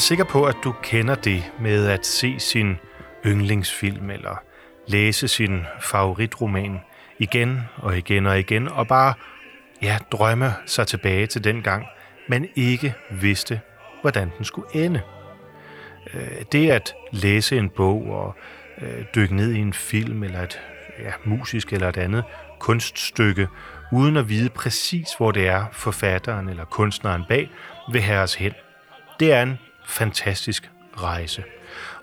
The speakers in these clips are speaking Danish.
sikker på, at du kender det med at se sin yndlingsfilm eller læse sin favoritroman igen og igen og igen, og bare ja, drømme sig tilbage til den gang, man ikke vidste, hvordan den skulle ende. Øh, det at læse en bog og øh, dykke ned i en film eller et ja, musisk eller et andet kunststykke, uden at vide præcis, hvor det er forfatteren eller kunstneren bag vil have os hen. Det er en fantastisk rejse.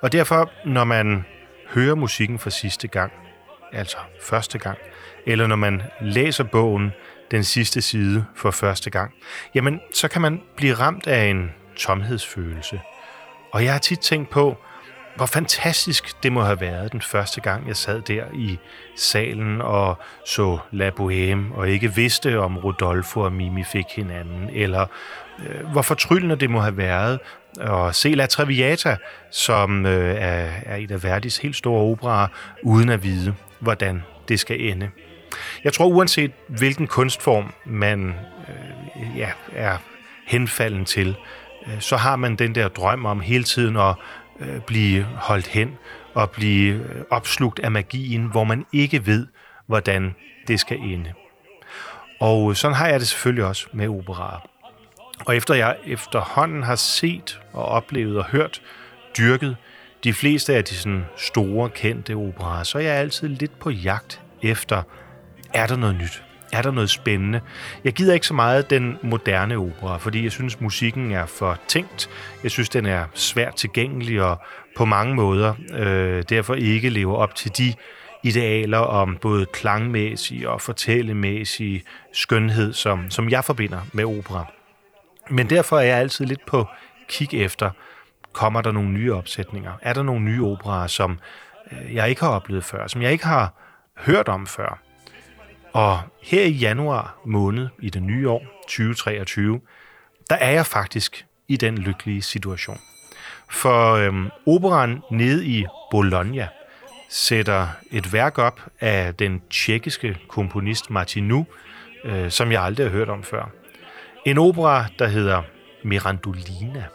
Og derfor, når man hører musikken for sidste gang, altså første gang, eller når man læser bogen den sidste side for første gang, jamen så kan man blive ramt af en tomhedsfølelse. Og jeg har tit tænkt på, hvor fantastisk det må have været den første gang, jeg sad der i salen og så La Bohème, og ikke vidste, om Rodolfo og Mimi fik hinanden, eller øh, hvor fortryllende det må have været at se La Traviata, som øh, er, er et af Verdis helt store operaer, uden at vide, hvordan det skal ende. Jeg tror, uanset hvilken kunstform man øh, ja, er henfalden til, øh, så har man den der drøm om hele tiden at øh, blive holdt hen og blive øh, opslugt af magien, hvor man ikke ved, hvordan det skal ende. Og sådan har jeg det selvfølgelig også med operaer. Og efter jeg efterhånden har set og oplevet og hørt, dyrket de fleste af de sådan store, kendte operaer, så er jeg altid lidt på jagt efter, er der noget nyt? Er der noget spændende? Jeg gider ikke så meget den moderne opera, fordi jeg synes, musikken er for tænkt. Jeg synes, den er svært tilgængelig og på mange måder øh, derfor ikke lever op til de idealer om både klangmæssig og fortællemæssig skønhed, som, som jeg forbinder med opera. Men derfor er jeg altid lidt på kig efter, kommer der nogle nye opsætninger? Er der nogle nye operaer, som øh, jeg ikke har oplevet før, som jeg ikke har hørt om før? Og her i januar måned i det nye år, 2023, der er jeg faktisk i den lykkelige situation. For øhm, operan nede i Bologna sætter et værk op af den tjekkiske komponist Martinu, øh, som jeg aldrig har hørt om før. En opera, der hedder Mirandolina,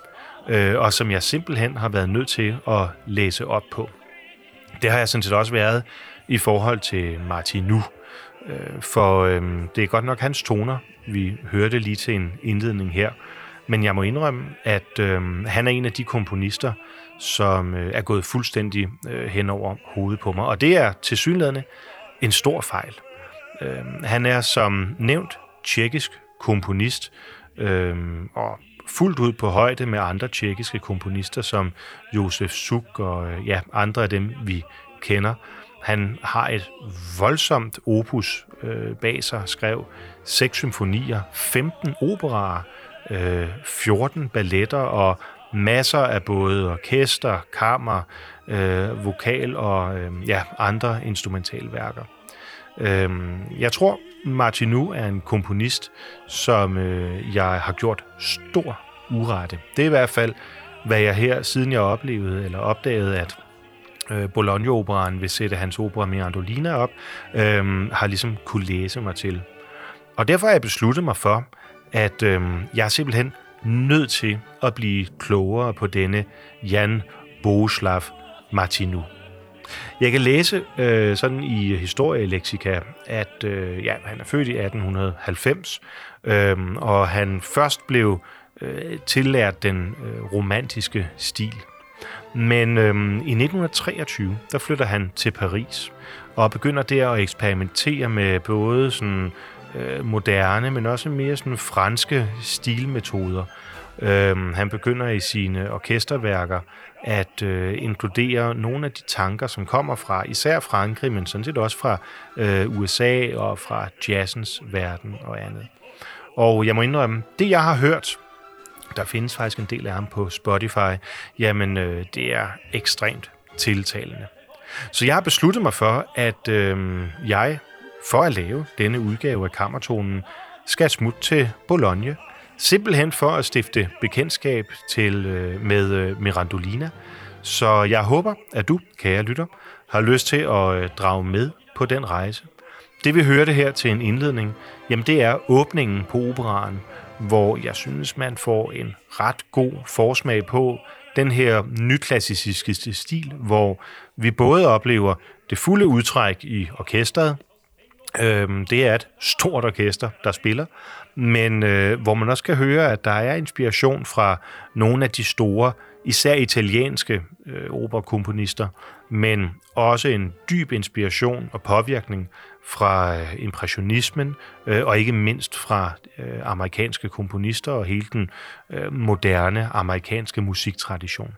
øh, og som jeg simpelthen har været nødt til at læse op på. Det har jeg sådan set også været i forhold til Martinu, øh, for øh, det er godt nok hans toner. Vi hørte lige til en indledning her. Men jeg må indrømme, at øh, han er en af de komponister, som øh, er gået fuldstændig øh, hen over hovedet på mig. Og det er til synlædende en stor fejl. Øh, han er som nævnt tjekkisk komponist, øh, og fuldt ud på højde med andre tjekkiske komponister som Josef Suk og øh, ja, andre af dem, vi kender. Han har et voldsomt opus øh, bag sig, skrev seks symfonier, 15 operaer, øh, 14 balletter og masser af både orkester, kammer, øh, vokal og øh, ja, andre instrumentalværker. Øh, jeg tror, Martinu er en komponist, som øh, jeg har gjort stor urette. Det er i hvert fald, hvad jeg her, siden jeg oplevede eller opdagede, at øh, Bologna-operaen vil sætte hans opera Mirandolina op, øh, har ligesom kunne læse mig til. Og derfor har jeg besluttet mig for, at øh, jeg er simpelthen nødt til at blive klogere på denne Jan Boslav Martinu. Jeg kan læse øh, sådan i historielexika, at øh, ja, han er født i 1890, øh, og han først blev øh, tillært den øh, romantiske stil. Men øhm, i 1923, der flytter han til Paris, og begynder der at eksperimentere med både sådan øh, moderne, men også mere sådan franske stilmetoder. Øhm, han begynder i sine orkesterværker at øh, inkludere nogle af de tanker, som kommer fra især Frankrig, men sådan set også fra øh, USA og fra jazzens verden og andet. Og jeg må indrømme, det jeg har hørt, der findes faktisk en del af ham på Spotify, jamen øh, det er ekstremt tiltalende. Så jeg har besluttet mig for, at øh, jeg, for at lave denne udgave af Kammertonen, skal smutte til Bologna Simpelthen for at stifte bekendtskab til øh, med øh, Mirandolina. Så jeg håber, at du, kære lytter, har lyst til at øh, drage med på den rejse. Det vi hørte her til en indledning, jamen det er åbningen på operaren, hvor jeg synes, man får en ret god forsmag på den her nyklassicistiske stil, hvor vi både oplever det fulde udtræk i orkestret, Øhm, det er et stort orkester, der spiller, men øh, hvor man også kan høre, at der er inspiration fra nogle af de store, især italienske øh, operakomponister, men også en dyb inspiration og påvirkning fra øh, impressionismen, øh, og ikke mindst fra øh, amerikanske komponister og hele den øh, moderne amerikanske musiktradition.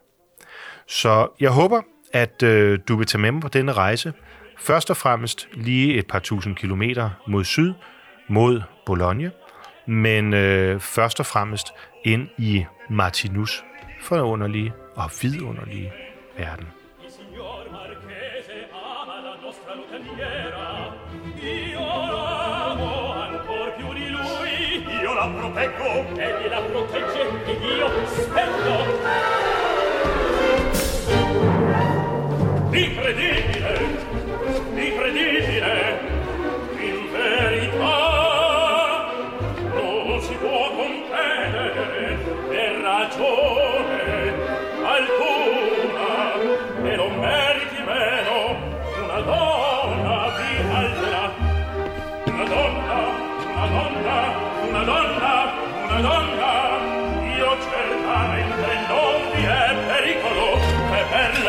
Så jeg håber, at øh, du vil tage med mig på denne rejse, Først og fremmest lige et par tusind kilometer mod syd, mod Bologna, men øh, først og fremmest ind i Martinus forunderlige og vidunderlige verden. la proteggo, egli la protegge, ed io spendo. Incredibile!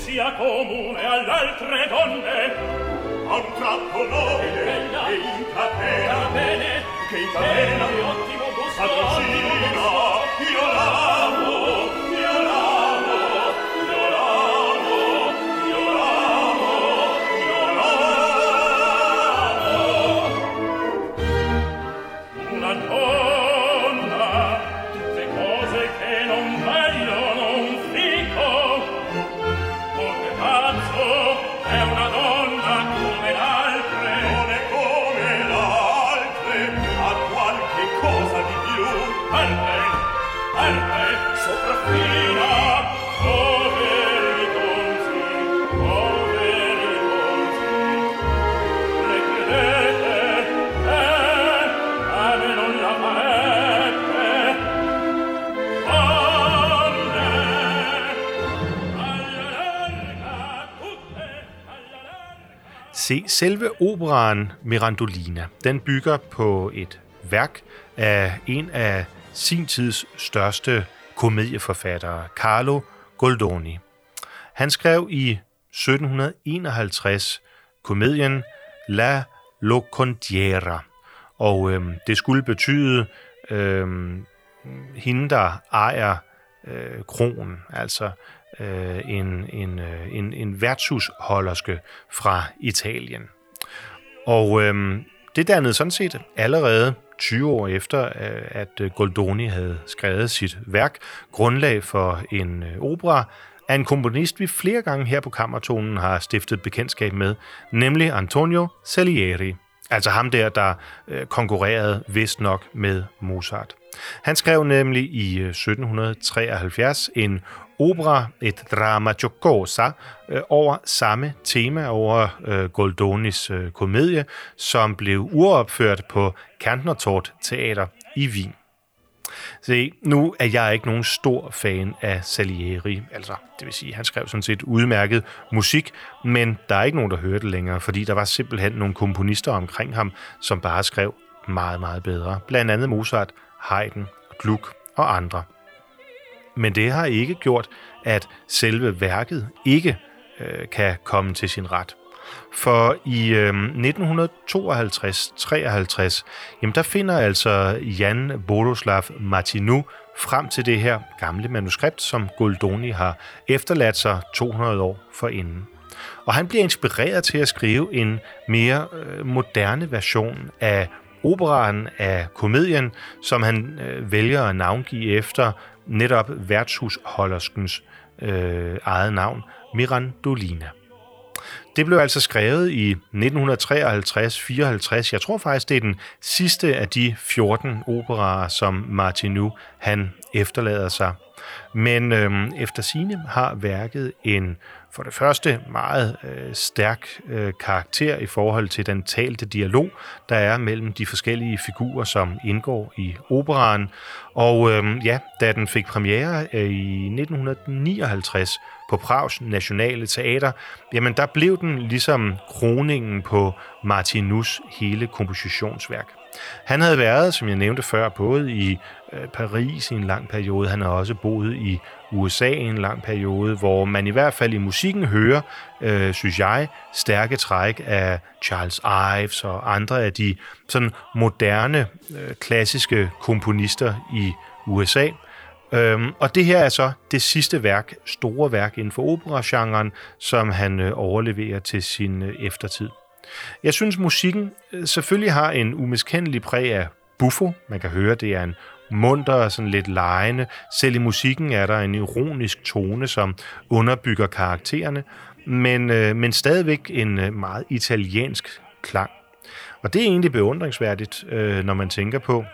sia comune all'altre donne. A un tratto nobile bella, e in catena bene. che in catena di ottimo gusto. ad Se, selve operaen Mirandolina, den bygger på et værk af en af sin tids største komedieforfattere, Carlo Goldoni. Han skrev i 1751 komedien La Locondiera, og øhm, det skulle betyde øhm, hende, der ejer øh, kronen, altså øh, en, en, øh, en, en værtshusholderske fra Italien. Og øh, det dannede sådan set allerede 20 år efter, øh, at øh, Goldoni havde skrevet sit værk, grundlag for en øh, opera af en komponist, vi flere gange her på Kammertonen har stiftet bekendtskab med, nemlig Antonio Salieri. Altså ham der, der øh, konkurrerede vist nok med Mozart. Han skrev nemlig i øh, 1773 en opera, et drama giocosa, øh, over samme tema over øh, Goldonis øh, komedie, som blev uropført på Kantnertort Teater i Wien. Se, nu er jeg ikke nogen stor fan af Salieri, altså det vil sige, han skrev sådan set udmærket musik, men der er ikke nogen, der hører det længere, fordi der var simpelthen nogle komponister omkring ham, som bare skrev meget, meget bedre. Blandt andet Mozart, Haydn, Gluck og andre. Men det har ikke gjort, at selve værket ikke øh, kan komme til sin ret. For i øh, 1952-53, jamen der finder altså Jan Bodoslav Martinu frem til det her gamle manuskript, som Goldoni har efterladt sig 200 år forinden. Og han bliver inspireret til at skrive en mere øh, moderne version af operaen af komedien, som han øh, vælger at navngive efter netop værtshusholderskens øh, eget navn, Mirandolina. Det blev altså skrevet i 1953-54. Jeg tror faktisk, det er den sidste af de 14 operaer, som Martinu han efterlader sig. Men øhm, efter sine har værket en for det første meget øh, stærk øh, karakter i forhold til den talte dialog, der er mellem de forskellige figurer, som indgår i operaen. Og øh, ja, da den fik premiere øh, i 1959 på Prags Nationale Teater, jamen der blev den ligesom kroningen på Martinus hele kompositionsværk. Han havde været, som jeg nævnte før, både i Øh, Paris i en lang periode, han har også boet i USA i en lang periode, hvor man i hvert fald i musikken hører, øh, synes jeg, stærke træk af Charles Ives og andre af de sådan moderne, øh, klassiske komponister i USA. Øhm, og det her er så det sidste værk, store værk inden for operagenren, som han øh, overleverer til sin øh, eftertid. Jeg synes, musikken øh, selvfølgelig har en umiskendelig præg af buffo. Man kan høre, det er en munter og sådan lidt lejende. Selv i musikken er der en ironisk tone, som underbygger karaktererne, men, øh, men stadigvæk en øh, meget italiensk klang. Og det er egentlig beundringsværdigt, øh, når man tænker på,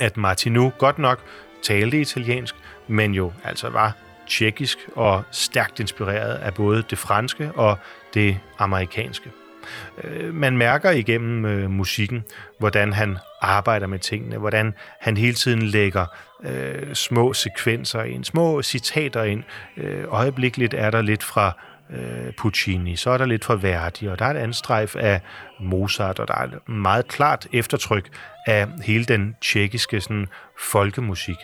at Martinu godt nok talte italiensk, men jo altså var tjekkisk og stærkt inspireret af både det franske og det amerikanske. Øh, man mærker igennem øh, musikken, hvordan han arbejder med tingene, hvordan han hele tiden lægger øh, små sekvenser ind, små citater ind. Øh, øjeblikkeligt er der lidt fra øh, Puccini, så er der lidt fra Verdi, og der er et anstrejf af Mozart, og der er et meget klart eftertryk af hele den tjekkiske sådan, folkemusik.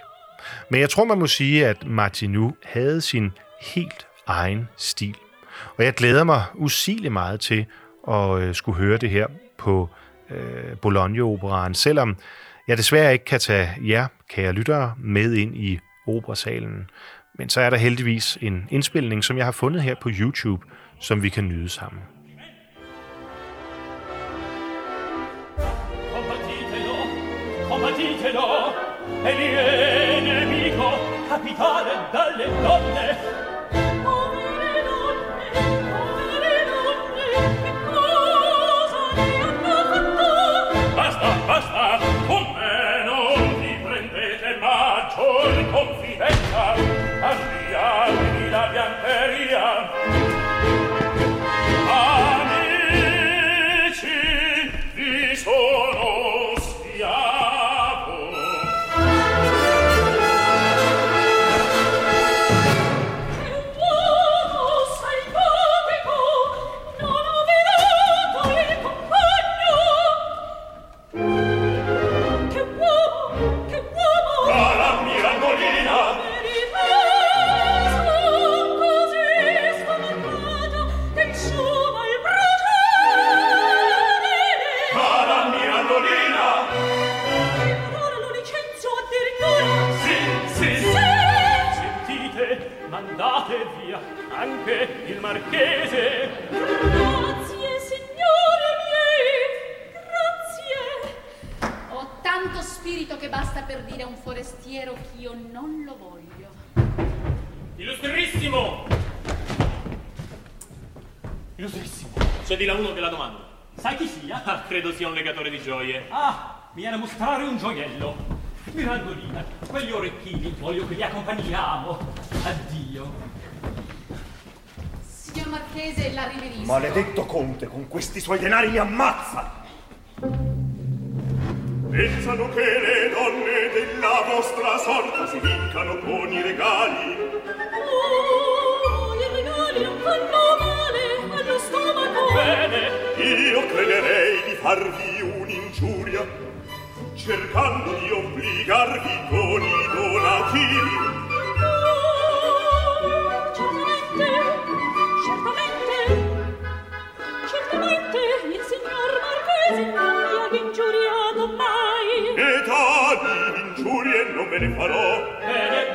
Men jeg tror, man må sige, at Martinu havde sin helt egen stil. Og jeg glæder mig usigeligt meget til at øh, skulle høre det her på øh, Bologna-operaen, selvom jeg desværre ikke kan tage jer, kære lyttere, med ind i operasalen. Men så er der heldigvis en indspilning, som jeg har fundet her på YouTube, som vi kan nyde sammen. Combattitelo, combattitelo, e viene nemico, capitale dalle donne, Illustrissimo. C'è di là uno che la domanda. Sai chi sia? Ah, credo sia un legatore di gioie. Ah, mi viene a mostrare un gioiello. Mirandolina, quegli orecchini voglio che li accompagniamo. Addio. Signor Marchese, la riverisco. Maledetto conte, con questi suoi denari mi ammazza! Pensano che le donne della vostra sorta si vincano con i regali. Oh, i regali non fanno Bene, io crederei di farvi un'ingiuria, cercando di obbligarvi con i donativi. No, certamente, certamente, certamente il signor Marchese non mi ha ingiuriato mai. E di ingiurie non me ne farò. Bene,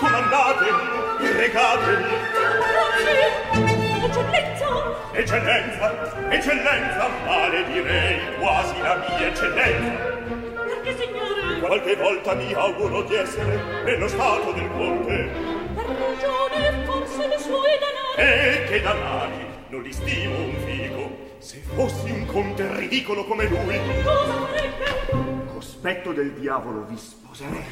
pregatemi. Grazie, eccellenza. Eccellenza, eccellenza, male direi quasi la mia eccellenza. Perché, signore? Qualche volta mi auguro di essere nello stato del conte Per ragione forse dei suoi denari. e che danari non li stimo un fico. Se fossi un conte ridicolo come lui, Cosa farebbe? cospetto del diavolo vi sposerei.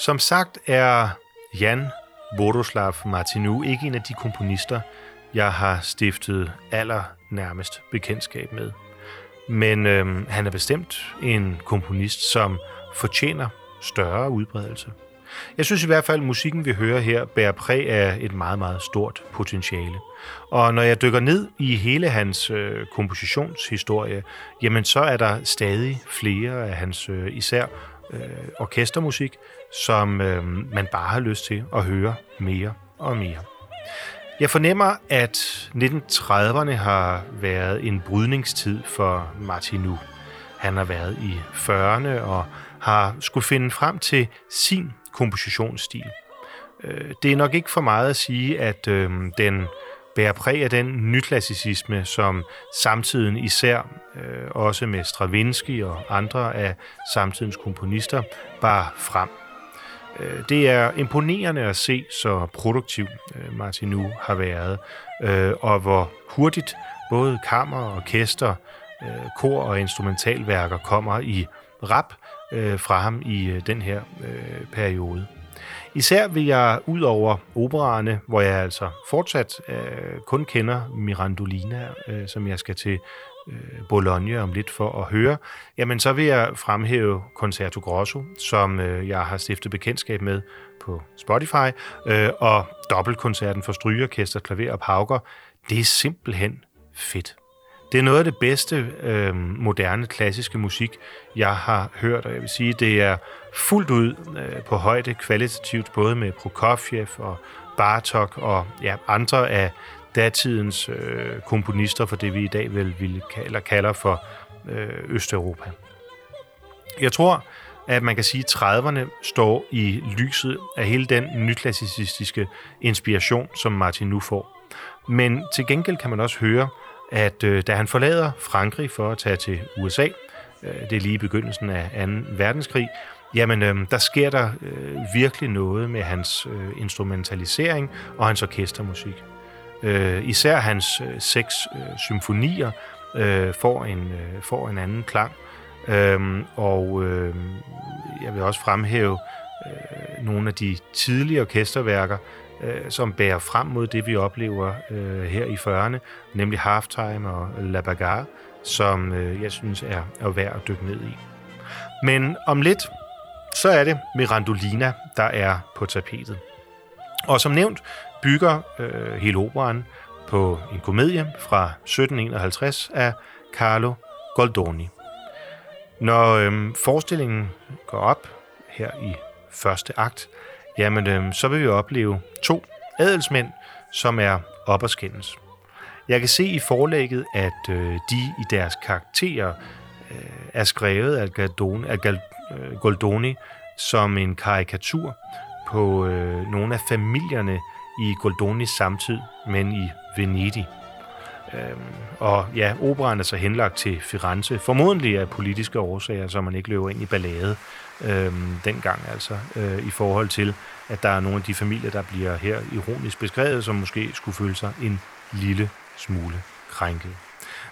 Som sagt er Jan Vodoslav Martinu ikke en af de komponister, jeg har stiftet aller nærmest bekendtskab med. Men øhm, han er bestemt en komponist, som fortjener større udbredelse. Jeg synes i hvert fald, at musikken, vi hører her, bærer præg af et meget, meget stort potentiale. Og når jeg dykker ned i hele hans øh, kompositionshistorie, jamen så er der stadig flere af hans øh, især øh, orkestermusik, som øh, man bare har lyst til at høre mere og mere. Jeg fornemmer, at 1930'erne har været en brydningstid for Martinu. Han har været i 40'erne og har skulle finde frem til sin kompositionsstil. Øh, det er nok ikke for meget at sige, at øh, den bærer præg af den nyklassicisme, som samtiden især, øh, også med Stravinsky og andre af samtidens komponister, bar frem. Øh, det er imponerende at se, så produktiv øh, Martin Martinu har været, øh, og hvor hurtigt både kammer, orkester, kor og instrumentalværker kommer i rap fra ham i den her periode. Især vil jeg ud over operaerne, hvor jeg altså fortsat øh, kun kender Mirandolina, øh, som jeg skal til øh, Bologna om lidt for at høre, jamen så vil jeg fremhæve Concerto Grosso, som øh, jeg har stiftet bekendtskab med på Spotify, øh, og dobbeltkoncerten for strygeorkester, klaver og pauker. Det er simpelthen fedt. Det er noget af det bedste øh, moderne klassiske musik, jeg har hørt, og jeg vil sige, det er fuldt ud øh, på højde kvalitativt, både med Prokofjev og Bartok og ja, andre af datidens øh, komponister for det, vi i dag vel ville kalde, eller kalder for øh, Østeuropa. Jeg tror, at man kan sige, at 30'erne står i lyset af hele den nyklassicistiske inspiration, som Martin nu får. Men til gengæld kan man også høre, at øh, da han forlader Frankrig for at tage til USA, øh, det er lige i begyndelsen af 2. verdenskrig, jamen øh, der sker der øh, virkelig noget med hans øh, instrumentalisering og hans orkestermusik. Øh, især hans øh, seks øh, symfonier øh, får, en, øh, får en anden klang. Øhm, og øh, jeg vil også fremhæve øh, nogle af de tidlige orkesterværker, øh, som bærer frem mod det, vi oplever øh, her i 40'erne, nemlig Halftime og La Bagarre, som øh, jeg synes er, er værd at dykke ned i. Men om lidt, så er det Mirandolina, der er på tapetet. Og som nævnt bygger øh, hele operaen på en komedie fra 1751 af Carlo Goldoni. Når øhm, forestillingen går op her i første akt, jamen øh, så vil vi opleve to adelsmænd, som er op og skændes. Jeg kan se i forlægget, at øh, de i deres karakterer øh, er skrevet af, Galdoni, af Gal, øh, Goldoni som en karikatur på øh, nogle af familierne i Goldonis samtid, men i Venedig. Øhm, og ja, operan er så henlagt til Firenze, formodentlig af politiske årsager, så man ikke løber ind i ballade øh, dengang altså, øh, i forhold til, at der er nogle af de familier, der bliver her ironisk beskrevet, som måske skulle føle sig en lille smule krænket.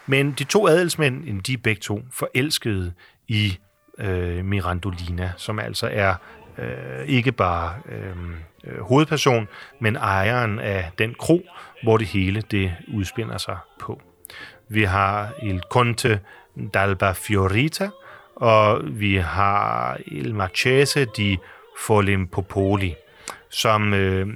Men de to adelsmænd, de er begge to forelskede i øh, Mirandolina, som altså er øh, ikke bare øhm, øh, hovedperson, men ejeren af den kro, hvor det hele det udspinder sig på. Vi har Il Conte d'Alba Fiorita, og vi har Il Marchese di Folimpopoli, som øh,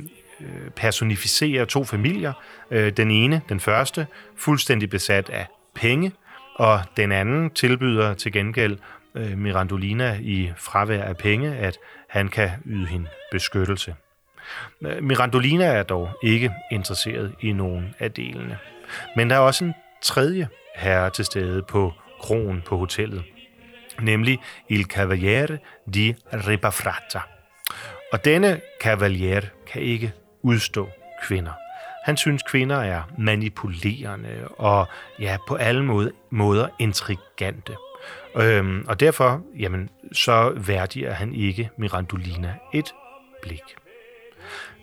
øh, personificerer to familier. Øh, den ene, den første, fuldstændig besat af penge, og den anden tilbyder til gengæld øh, Mirandolina i fravær af penge, at han kan yde hende beskyttelse. Øh, Mirandolina er dog ikke interesseret i nogen af delene. Men der er også en tredje herre til stede på kronen på hotellet, nemlig Il Cavaliere di Ribafrata. Og denne cavalier kan ikke udstå kvinder. Han synes, kvinder er manipulerende og ja, på alle måder intrigante. Øhm, og derfor, jamen, så værdiger han ikke Mirandolina et blik.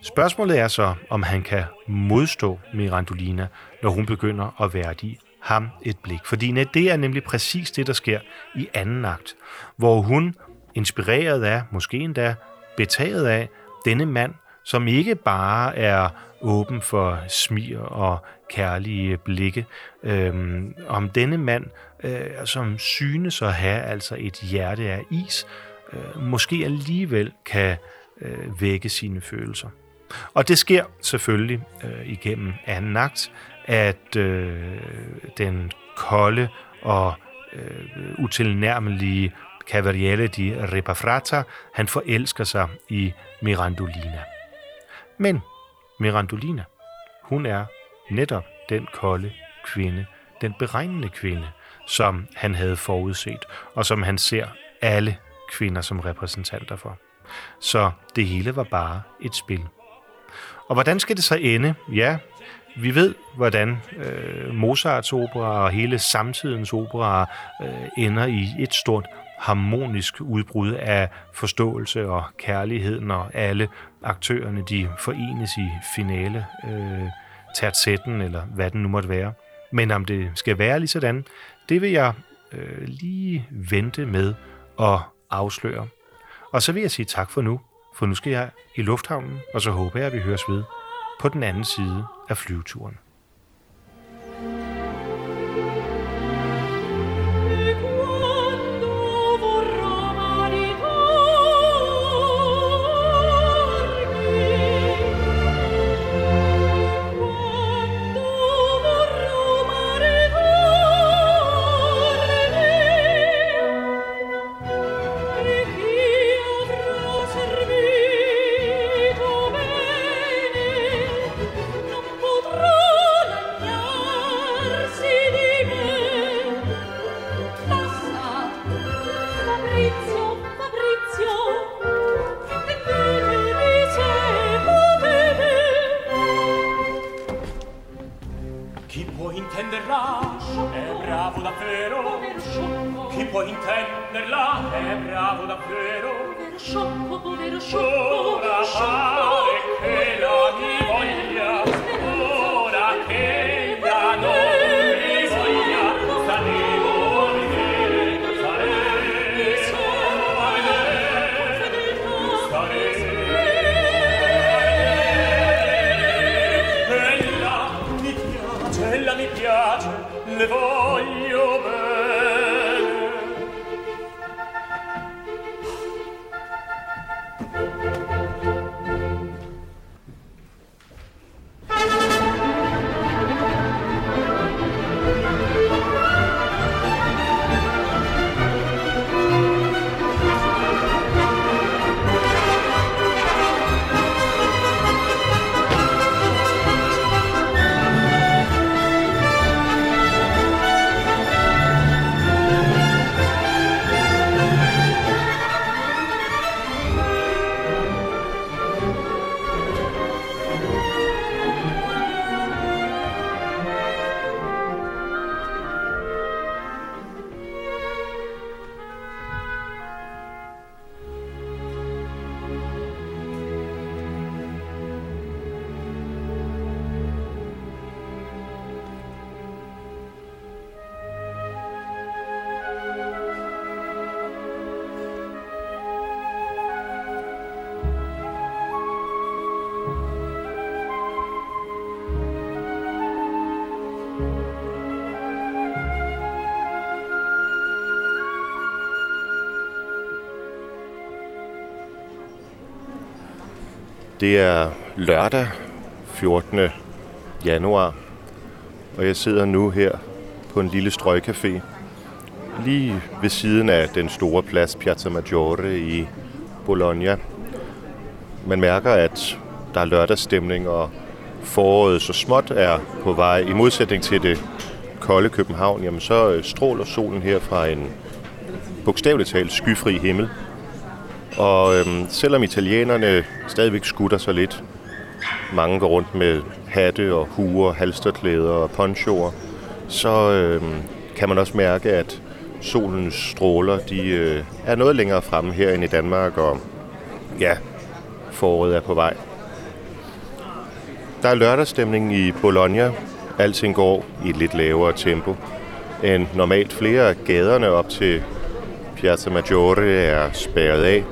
Spørgsmålet er så, om han kan modstå Mirandolina, når hun begynder at værdige ham et blik. Fordi det er nemlig præcis det, der sker i anden akt, hvor hun, inspireret af, måske endda betaget af, denne mand, som ikke bare er åben for smir og kærlige blikke, øhm, om denne mand, øh, som synes at have altså et hjerte af is, øh, måske alligevel kan øh, vække sine følelser. Og det sker selvfølgelig øh, igennem anden akt, at øh, den kolde og øh, utilnærmelige Cavaliere di Ripafrata, han forelsker sig i Mirandolina. Men Mirandolina, hun er netop den kolde kvinde, den beregnende kvinde, som han havde forudset, og som han ser alle kvinder som repræsentanter for. Så det hele var bare et spil. Og hvordan skal det så ende? Ja, vi ved, hvordan øh, Mozarts opera og hele samtidens opera øh, ender i et stort harmonisk udbrud af forståelse og kærlighed, når alle aktørerne de forenes i finale, øh, tertsetten eller hvad den nu måtte være. Men om det skal være lige sådan, det vil jeg øh, lige vente med at afsløre. Og så vil jeg sige tak for nu, for nu skal jeg i lufthavnen, og så håber jeg, at vi høres ved på den anden side af flyveturen. Det er lørdag 14. januar, og jeg sidder nu her på en lille strøgcafé lige ved siden af den store plads Piazza Maggiore i Bologna. Man mærker, at der er lørdagsstemning, og foråret så småt er på vej. I modsætning til det kolde København, jamen så stråler solen her fra en bogstaveligt talt skyfri himmel. Og øhm, selvom italienerne stadigvæk skutter sig lidt, mange går rundt med hatte og huer, halsterklæder og ponchoer, så øhm, kan man også mærke, at solens stråler de, øh, er noget længere fremme her end i Danmark, og ja, foråret er på vej. Der er lørdagsstemning i Bologna. Alting går i et lidt lavere tempo end normalt. Flere af gaderne op til Piazza Maggiore er spærret af.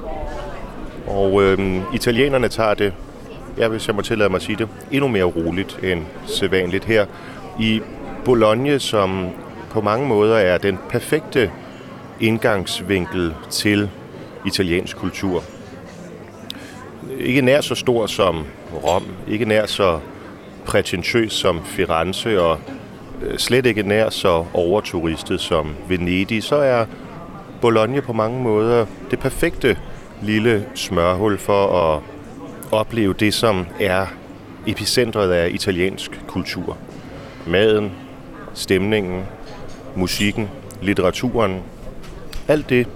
Og øhm, italienerne tager det, ja, hvis jeg må tillade mig at sige det, endnu mere roligt end sædvanligt her i Bologna, som på mange måder er den perfekte indgangsvinkel til italiensk kultur. Ikke nær så stor som Rom, ikke nær så prætentiøs som Firenze, og øh, slet ikke nær så overturistet som Venedig, så er Bologna på mange måder det perfekte lille smørhul for at opleve det, som er epicentret af italiensk kultur. Maden, stemningen, musikken, litteraturen, alt det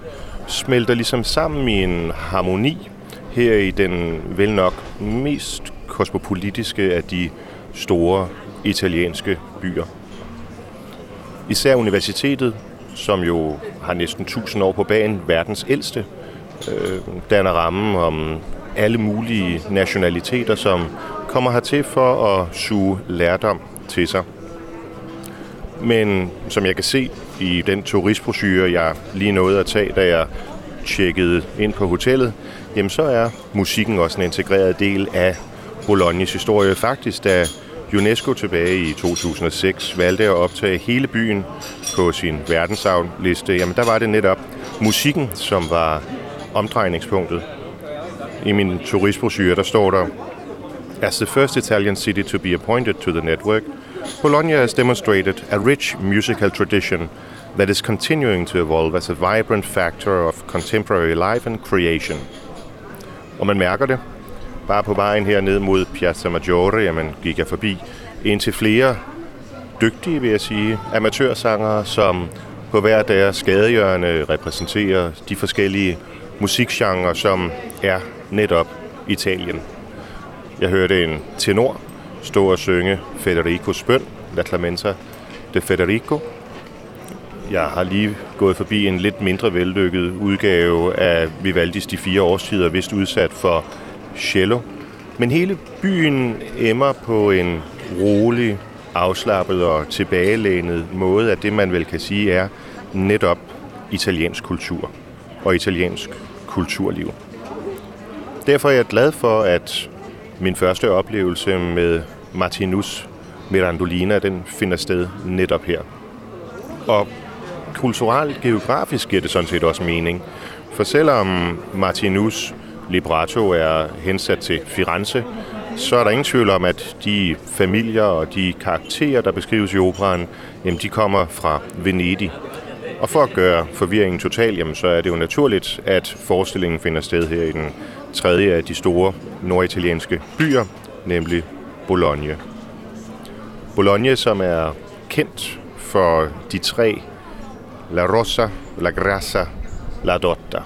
smelter ligesom sammen i en harmoni her i den vel nok mest kosmopolitiske af de store italienske byer. Især universitetet, som jo har næsten 1000 år på banen, verdens ældste, øh, danner rammen om alle mulige nationaliteter, som kommer hertil for at suge lærdom til sig. Men som jeg kan se i den turistbrochure, jeg lige nåede at tage, da jeg tjekkede ind på hotellet, jamen så er musikken også en integreret del af Bolognes historie. Faktisk, da UNESCO tilbage i 2006 valgte at optage hele byen på sin verdensarvliste, jamen der var det netop musikken, som var omdrejningspunktet. I min turistbrochure, der står der, As the first Italian city to be appointed to the network, Bologna has demonstrated a rich musical tradition that is continuing to evolve as a vibrant factor of contemporary life and creation. Og man mærker det. Bare på vejen her ned mod Piazza Maggiore, jamen, gik jeg forbi til flere dygtige, vil jeg sige, amatørsangere, som på hver deres skadehjørne repræsenterer de forskellige musikgenre, som er netop Italien. Jeg hørte en tenor stå og synge Federicos bøn, La Clemenza de Federico. Jeg har lige gået forbi en lidt mindre vellykket udgave af Vivaldis De Fire Årstider, vist udsat for cello. Men hele byen emmer på en rolig, afslappet og tilbagelænet måde af det, man vel kan sige er netop italiensk kultur og italiensk kulturliv. Derfor er jeg glad for, at min første oplevelse med Martinus Mirandolina, den finder sted netop her. Og kulturelt, geografisk giver det sådan set også mening. For selvom Martinus libretto er hensat til Firenze, så er der ingen tvivl om, at de familier og de karakterer, der beskrives i operan, jamen, de kommer fra Venedig. Og for at gøre forvirringen total, jamen, så er det jo naturligt, at forestillingen finder sted her i den tredje af de store norditalienske byer, nemlig Bologna. Bologna, som er kendt for de tre La Rosa, La Grassa, La Dotta.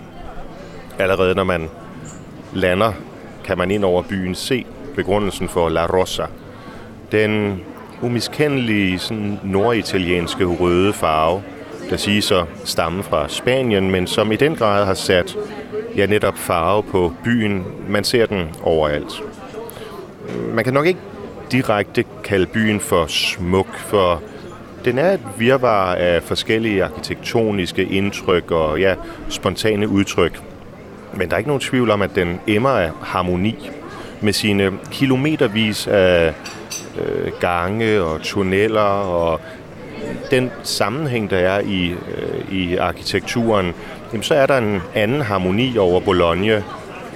Allerede når man lander, kan man ind over byen se begrundelsen for La Rosa. Den umiskendelige sådan norditalienske røde farve, der siges at stamme fra Spanien, men som i den grad har sat ja, netop farve på byen. Man ser den overalt. Man kan nok ikke direkte kalde byen for smuk, for den er et virvar af forskellige arkitektoniske indtryk og ja, spontane udtryk. Men der er ikke nogen tvivl om, at den emmer af harmoni med sine kilometervis af øh, gange og tunneller og den sammenhæng, der er i, øh, i arkitekturen, jamen, så er der en anden harmoni over Bologna,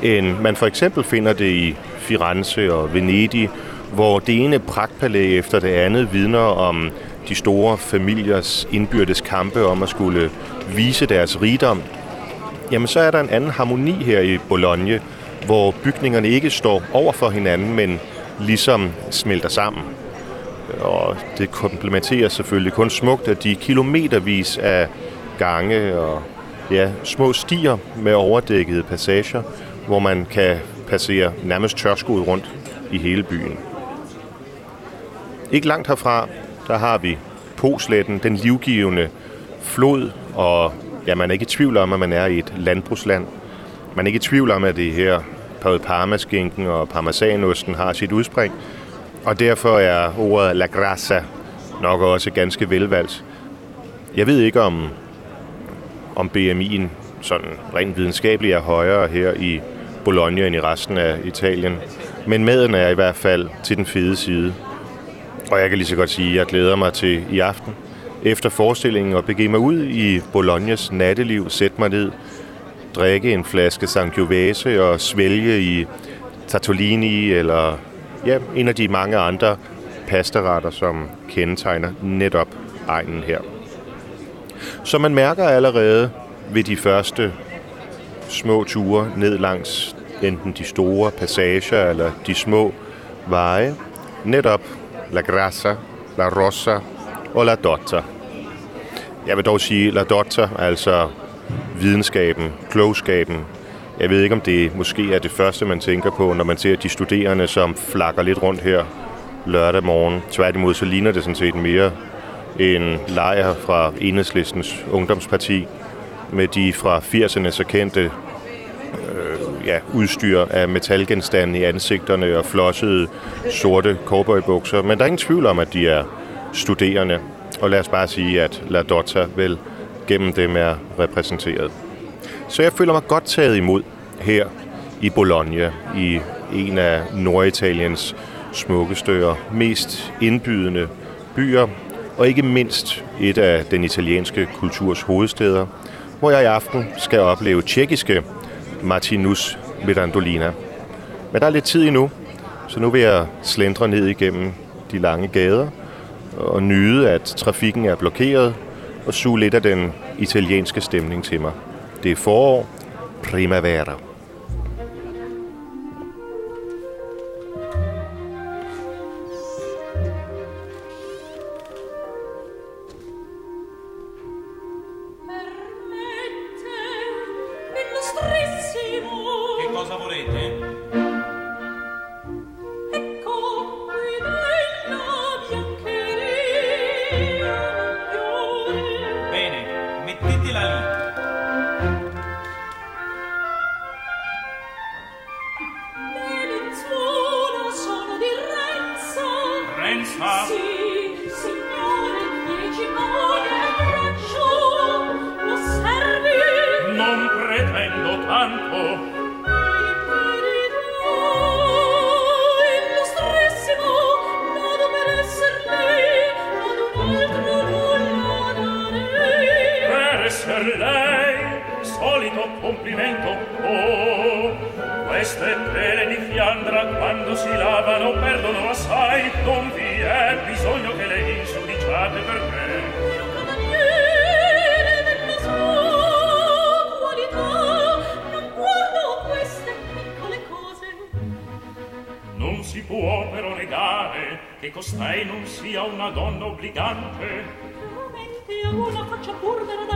end man for eksempel finder det i Firenze og Venedig, hvor det ene pragtpalæ efter det andet vidner om de store familiers indbyrdes kampe om at skulle vise deres rigdom, jamen så er der en anden harmoni her i Bologna, hvor bygningerne ikke står over for hinanden, men ligesom smelter sammen. Og det komplementerer selvfølgelig kun smukt, at de kilometervis af gange og ja, små stier med overdækkede passager, hvor man kan passere nærmest tørskoet rundt i hele byen. Ikke langt herfra, der har vi Posletten, den livgivende flod, og ja, man er ikke i tvivl om, at man er i et landbrugsland. Man er ikke i tvivl om, at det her parmaskinken og parmesanosten har sit udspring, og derfor er ordet la grassa nok også ganske velvalgt. Jeg ved ikke, om, om BMI'en sådan rent videnskabeligt er højere her i Bologna end i resten af Italien, men maden er i hvert fald til den fede side. Og jeg kan lige så godt sige, at jeg glæder mig til i aften, efter forestillingen, at begive mig ud i Bolognas natteliv, sætte mig ned, drikke en flaske Sangiovese og svælge i Tartolini eller ja, en af de mange andre pastaretter, som kendetegner netop egnen her. Så man mærker allerede ved de første små ture ned langs enten de store passager eller de små veje, netop La Grassa, La Rossa og La Dotta. Jeg vil dog sige La Dotta, altså videnskaben, klogskaben. Jeg ved ikke, om det måske er det første, man tænker på, når man ser de studerende, som flakker lidt rundt her lørdag morgen. Tværtimod så ligner det sådan set mere en lejr fra Enhedslistens ungdomsparti med de fra 80'erne så kendte øh, ja, udstyr af metalgenstande i ansigterne og flossede sorte cowboybukser. Men der er ingen tvivl om, at de er studerende. Og lad os bare sige, at La Dotta vel gennem dem er repræsenteret. Så jeg føler mig godt taget imod her i Bologna, i en af Norditaliens smukkeste og mest indbydende byer, og ikke mindst et af den italienske kulturs hovedsteder, hvor jeg i aften skal opleve tjekkiske Martinus Mirandolina. Men der er lidt tid endnu, så nu vil jeg slendre ned igennem de lange gader og nyde, at trafikken er blokeret, og suge lidt af den italienske stemning til mig. di for primavera. che costai non sia una donna obbligante. Veramente a una faccia pur vera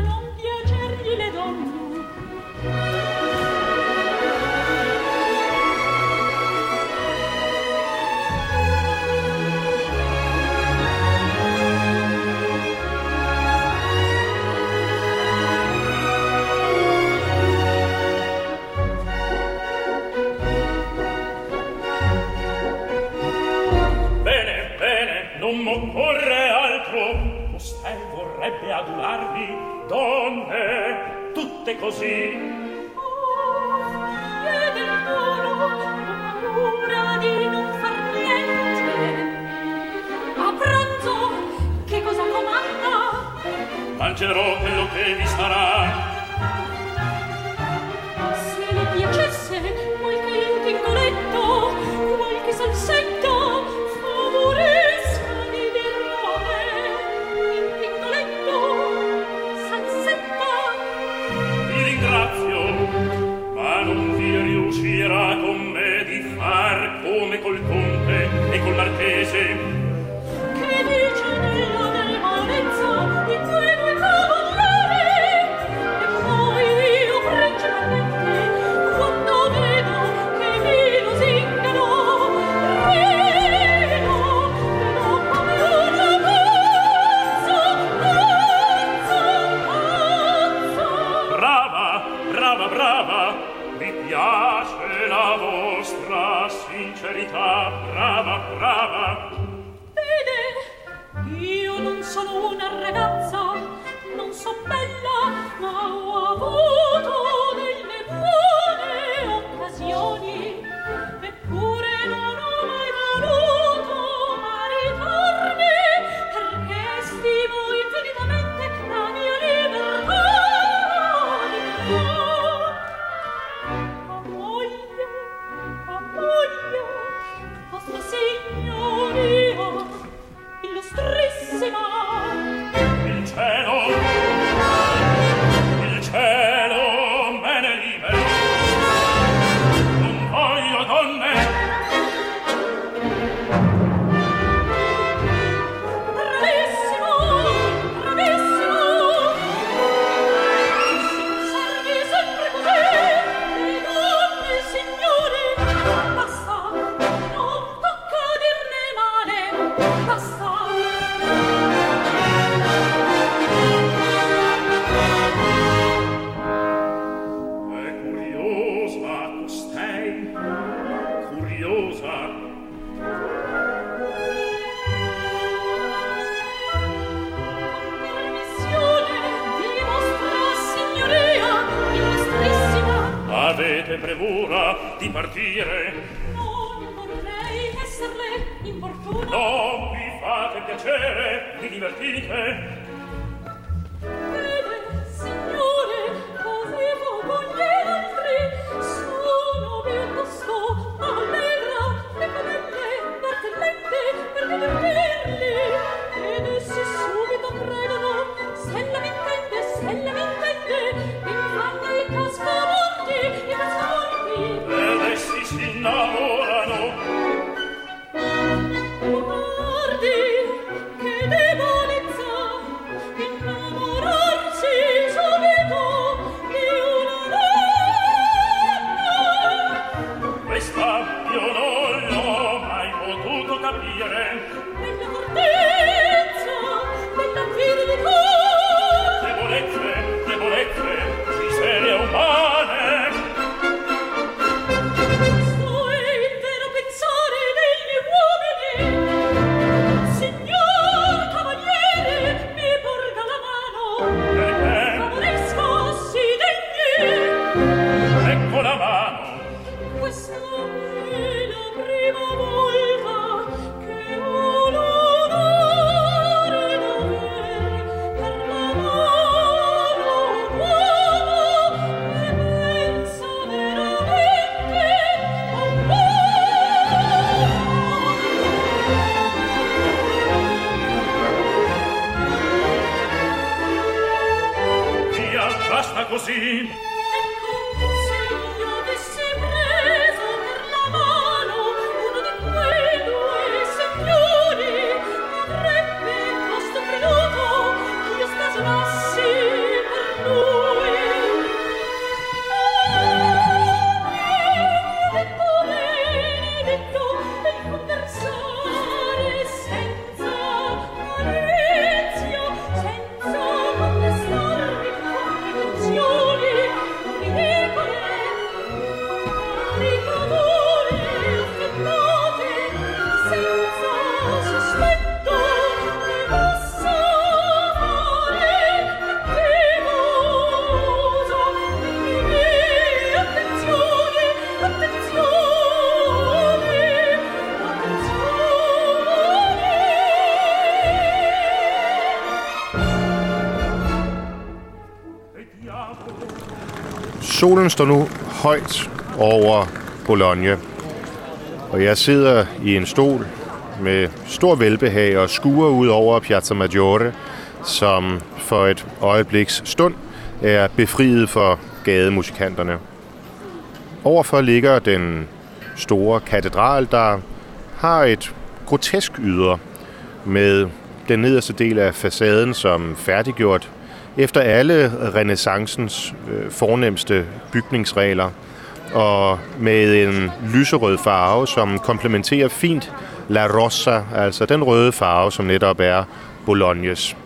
importuno! Non vi fate piacere, vi divertite, Solen står nu højt over Bologna, og jeg sidder i en stol med stor velbehag og skuer ud over Piazza Maggiore, som for et øjebliks stund er befriet for gademusikanterne. Overfor ligger den store katedral, der har et grotesk yder med den nederste del af facaden som færdiggjort efter alle renaissancens øh, fornemmeste bygningsregler og med en lyserød farve, som komplementerer fint La Rossa, altså den røde farve, som netop er Bolognes.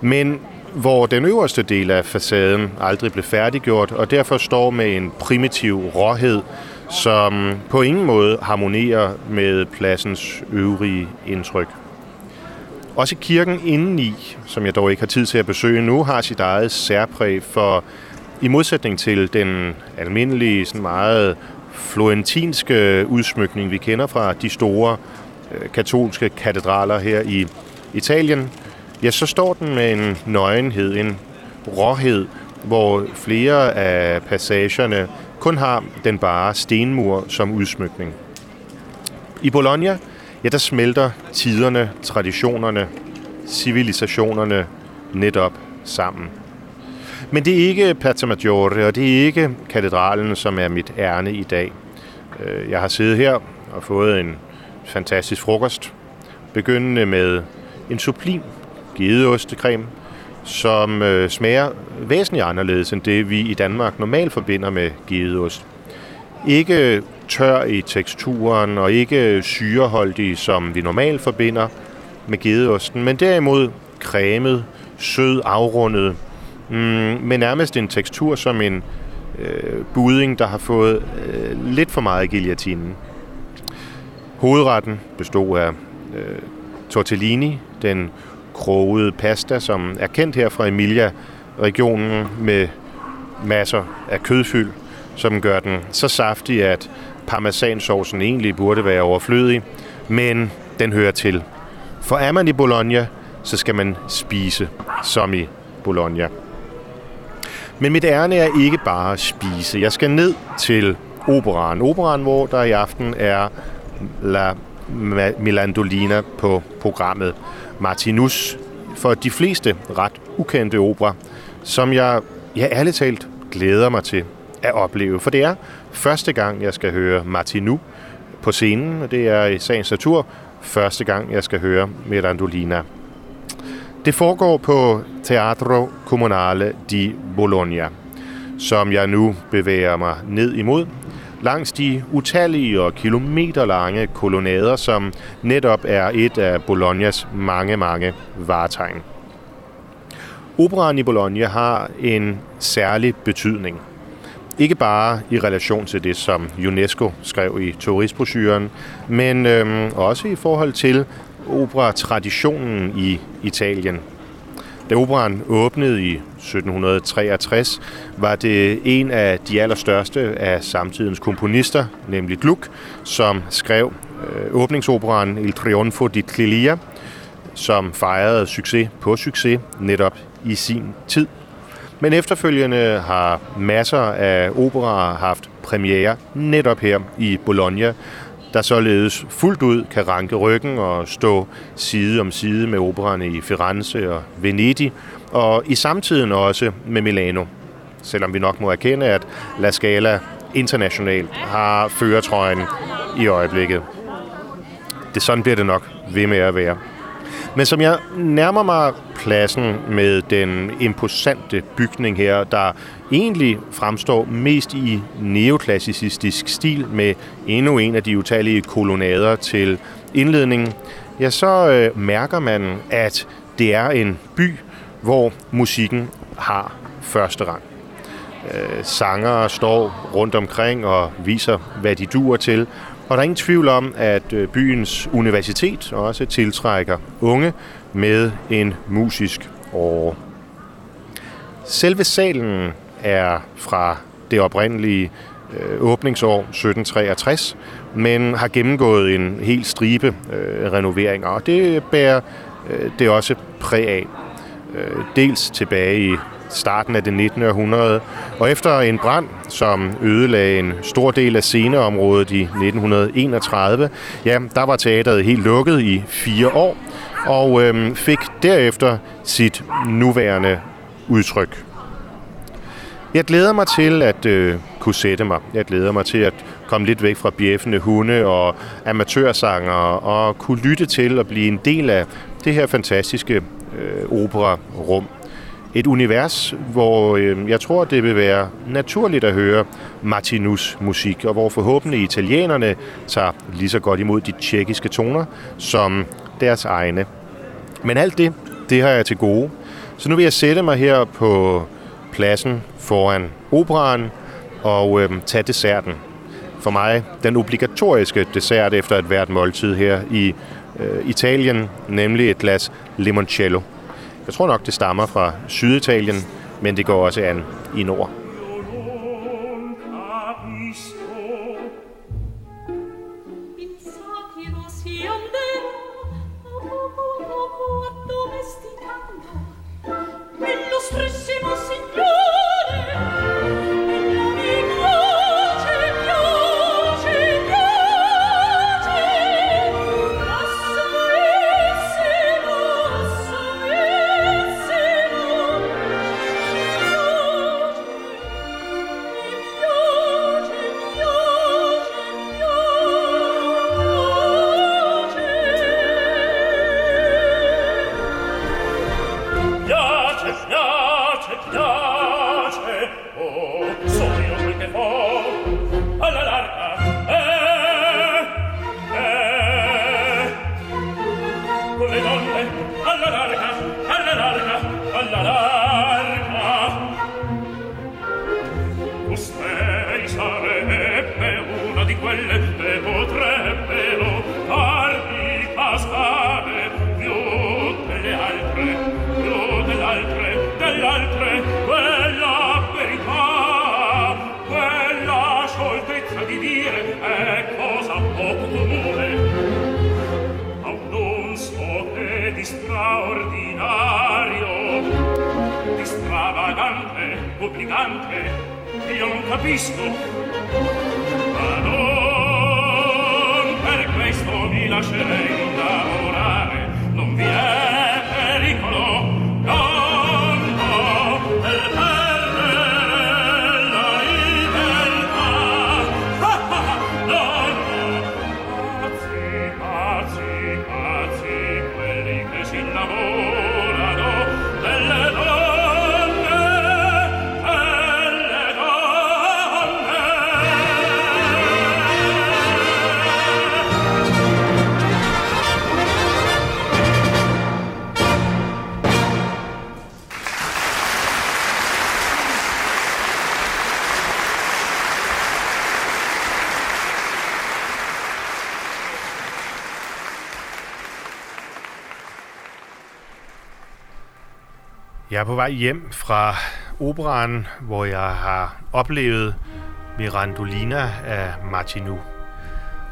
Men hvor den øverste del af facaden aldrig blev færdiggjort, og derfor står med en primitiv råhed, som på ingen måde harmonerer med pladsens øvrige indtryk. Også kirken indeni, som jeg dog ikke har tid til at besøge nu, har sit eget særpræg for i modsætning til den almindelige, sådan meget florentinske udsmykning, vi kender fra de store øh, katolske katedraler her i Italien, ja, så står den med en nøgenhed, en råhed, hvor flere af passagerne kun har den bare stenmur som udsmykning. I Bologna, ja, der smelter tiderne, traditionerne, civilisationerne netop sammen. Men det er ikke Piazza Maggiore, og det er ikke katedralen, som er mit ærne i dag. Øh, jeg har siddet her og fået en fantastisk frokost, begyndende med en sublim gedeostecreme, som øh, smager væsentligt anderledes end det, vi i Danmark normalt forbinder med gedeost. Ikke tør i teksturen og ikke syreholdig, som vi normalt forbinder med gedeosten, men derimod cremet, sød, afrundet, mm, med nærmest en tekstur som en øh, buding, der har fået øh, lidt for meget guillatinen. Hovedretten bestod af øh, tortellini, den krogede pasta, som er kendt her fra Emilia-regionen med masser af kødfyld, som gør den så saftig, at parmesansaucen egentlig burde være overflødig, men den hører til. For er man i Bologna, så skal man spise som i Bologna. Men mit ærne er ikke bare at spise. Jeg skal ned til operan. Operan, hvor der i aften er La Milandolina på programmet. Martinus for de fleste ret ukendte opera, som jeg, ja, ærligt talt glæder mig til at opleve. For det er første gang, jeg skal høre Martinu på scenen, og det er i sagens natur første gang, jeg skal høre Mirandolina. Det foregår på Teatro Comunale di Bologna, som jeg nu bevæger mig ned imod, langs de utallige og kilometerlange kolonnader, som netop er et af Bolognas mange, mange varetegn. Operaen i Bologna har en særlig betydning. Ikke bare i relation til det, som UNESCO skrev i turistbrosyren, men øhm, også i forhold til operatraditionen i Italien. Da operan åbnede i 1763, var det en af de allerstørste af samtidens komponister, nemlig Gluck, som skrev øh, åbningsoperaen Il Trionfo di Clelia, som fejrede succes på succes netop i sin tid. Men efterfølgende har masser af operaer haft premiere netop her i Bologna, der således fuldt ud kan ranke ryggen og stå side om side med opererne i Firenze og Venedig, og i samtiden også med Milano. Selvom vi nok må erkende, at La Scala internationalt har føretrøjen i øjeblikket. Det sådan bliver det nok ved med at være. Men som jeg nærmer mig pladsen med den imposante bygning her, der egentlig fremstår mest i neoklassicistisk stil med endnu en af de utallige kolonnader til indledningen, ja, så øh, mærker man, at det er en by, hvor musikken har første rang. Øh, sangere står rundt omkring og viser, hvad de duer til, og der er ingen tvivl om, at øh, byens universitet også tiltrækker unge med en musisk åre. Selve salen er fra det oprindelige øh, åbningsår 1763, men har gennemgået en hel stribe øh, renoveringer, og det bærer øh, det også præg af. Øh, dels tilbage i starten af det 19. århundrede, og efter en brand, som ødelagde en stor del af sceneområdet i 1931, ja, der var teateret helt lukket i fire år, og øhm, fik derefter sit nuværende udtryk. Jeg glæder mig til at øh, kunne sætte mig. Jeg glæder mig til at komme lidt væk fra bjeffende hunde og amatørsanger og kunne lytte til og blive en del af det her fantastiske øh, opera-rum. Et univers, hvor øh, jeg tror, det vil være naturligt at høre Martinus musik, og hvor forhåbentlig italienerne tager lige så godt imod de tjekkiske toner som deres egne. Men alt det, det har jeg til gode. Så nu vil jeg sætte mig her på pladsen foran operan og øh, tage desserten. For mig den obligatoriske dessert efter et hvert måltid her i øh, Italien, nemlig et glas limoncello. Jeg tror nok, det stammer fra Syditalien, men det går også an i nord. obbligante, obbligante, io non capisco. Ma non per questo vi lascerei lavorare, non vi è Jeg er på vej hjem fra operan, hvor jeg har oplevet Mirandolina af Martinu.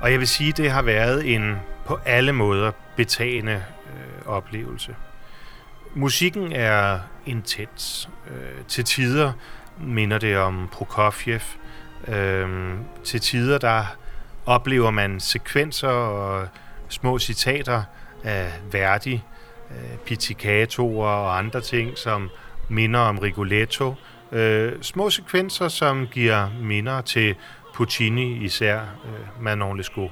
Og jeg vil sige, at det har været en på alle måder betagende øh, oplevelse. Musikken er intens. Øh, til tider minder det om Prokofjev. Øh, til tider der oplever man sekvenser og små citater af Verdi, øh, pizzicatoer og andre ting, som minder om Rigoletto. Øh, små sekvenser, som giver minder til Puccini, især øh, Manon Lescaut.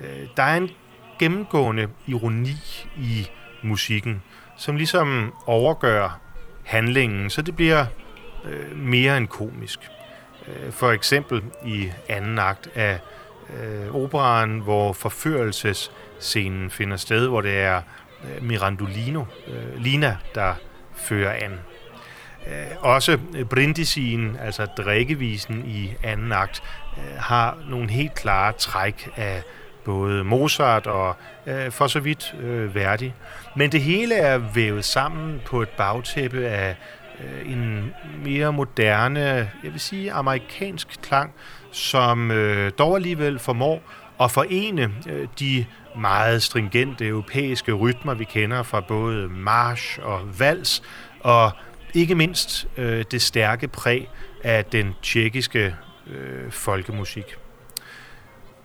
Øh, der er en gennemgående ironi i musikken, som ligesom overgør handlingen, så det bliver øh, mere end komisk. Øh, for eksempel i anden akt af øh, operaen, hvor forførelsesscenen finder sted, hvor det er Øh, Mirandolino, øh, Lina, der fører an. Øh, også Brindisien, altså drikkevisen i anden akt, har nogle helt klare træk af både Mozart og øh, for så vidt øh, Verdi. Men det hele er vævet sammen på et bagtæppe af øh, en mere moderne, jeg vil sige amerikansk klang, som øh, dog alligevel formår at forene øh, de meget stringente europæiske rytmer, vi kender fra både march og vals, og ikke mindst øh, det stærke præg af den tjekkiske øh, folkemusik.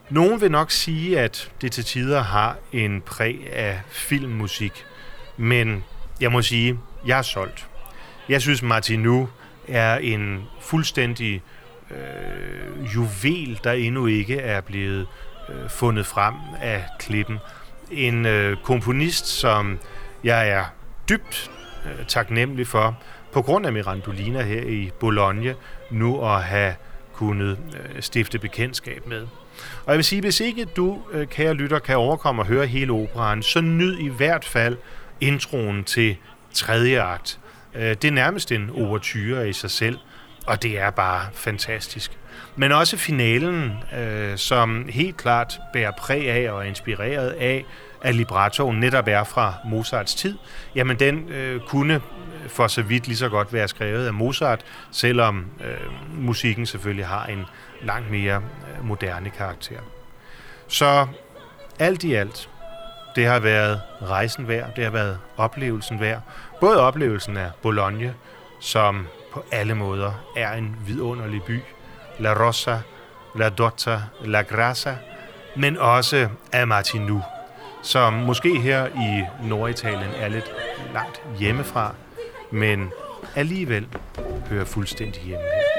Nogen vil nok sige, at det til tider har en præg af filmmusik, men jeg må sige, jeg er solgt. Jeg synes, Martinu er en fuldstændig øh, juvel, der endnu ikke er blevet øh, fundet frem af klippen. En øh, komponist, som jeg er dybt øh, taknemmelig for, på grund af Mirandolina her i Bologna, nu at have kunnet øh, stifte bekendtskab med. Og jeg vil sige, hvis ikke du, øh, kære lytter, kan overkomme at høre hele operaen, så nyd i hvert fald introen til tredje akt. Øh, det er nærmest en overture i sig selv, og det er bare fantastisk. Men også finalen, øh, som helt klart bærer præg af og er inspireret af, at librettoen netop er fra Mozarts tid, jamen den øh, kunne øh, for så vidt lige så godt være skrevet af Mozart, selvom øh, musikken selvfølgelig har en langt mere øh, moderne karakter. Så alt i alt, det har været rejsen værd, det har været oplevelsen værd. Både oplevelsen af Bologna, som på alle måder er en vidunderlig by, La Rosa, La Dotta, La Grassa, men også af Martinu, som måske her i Norditalien er lidt langt hjemmefra, men alligevel hører fuldstændig hjemme her.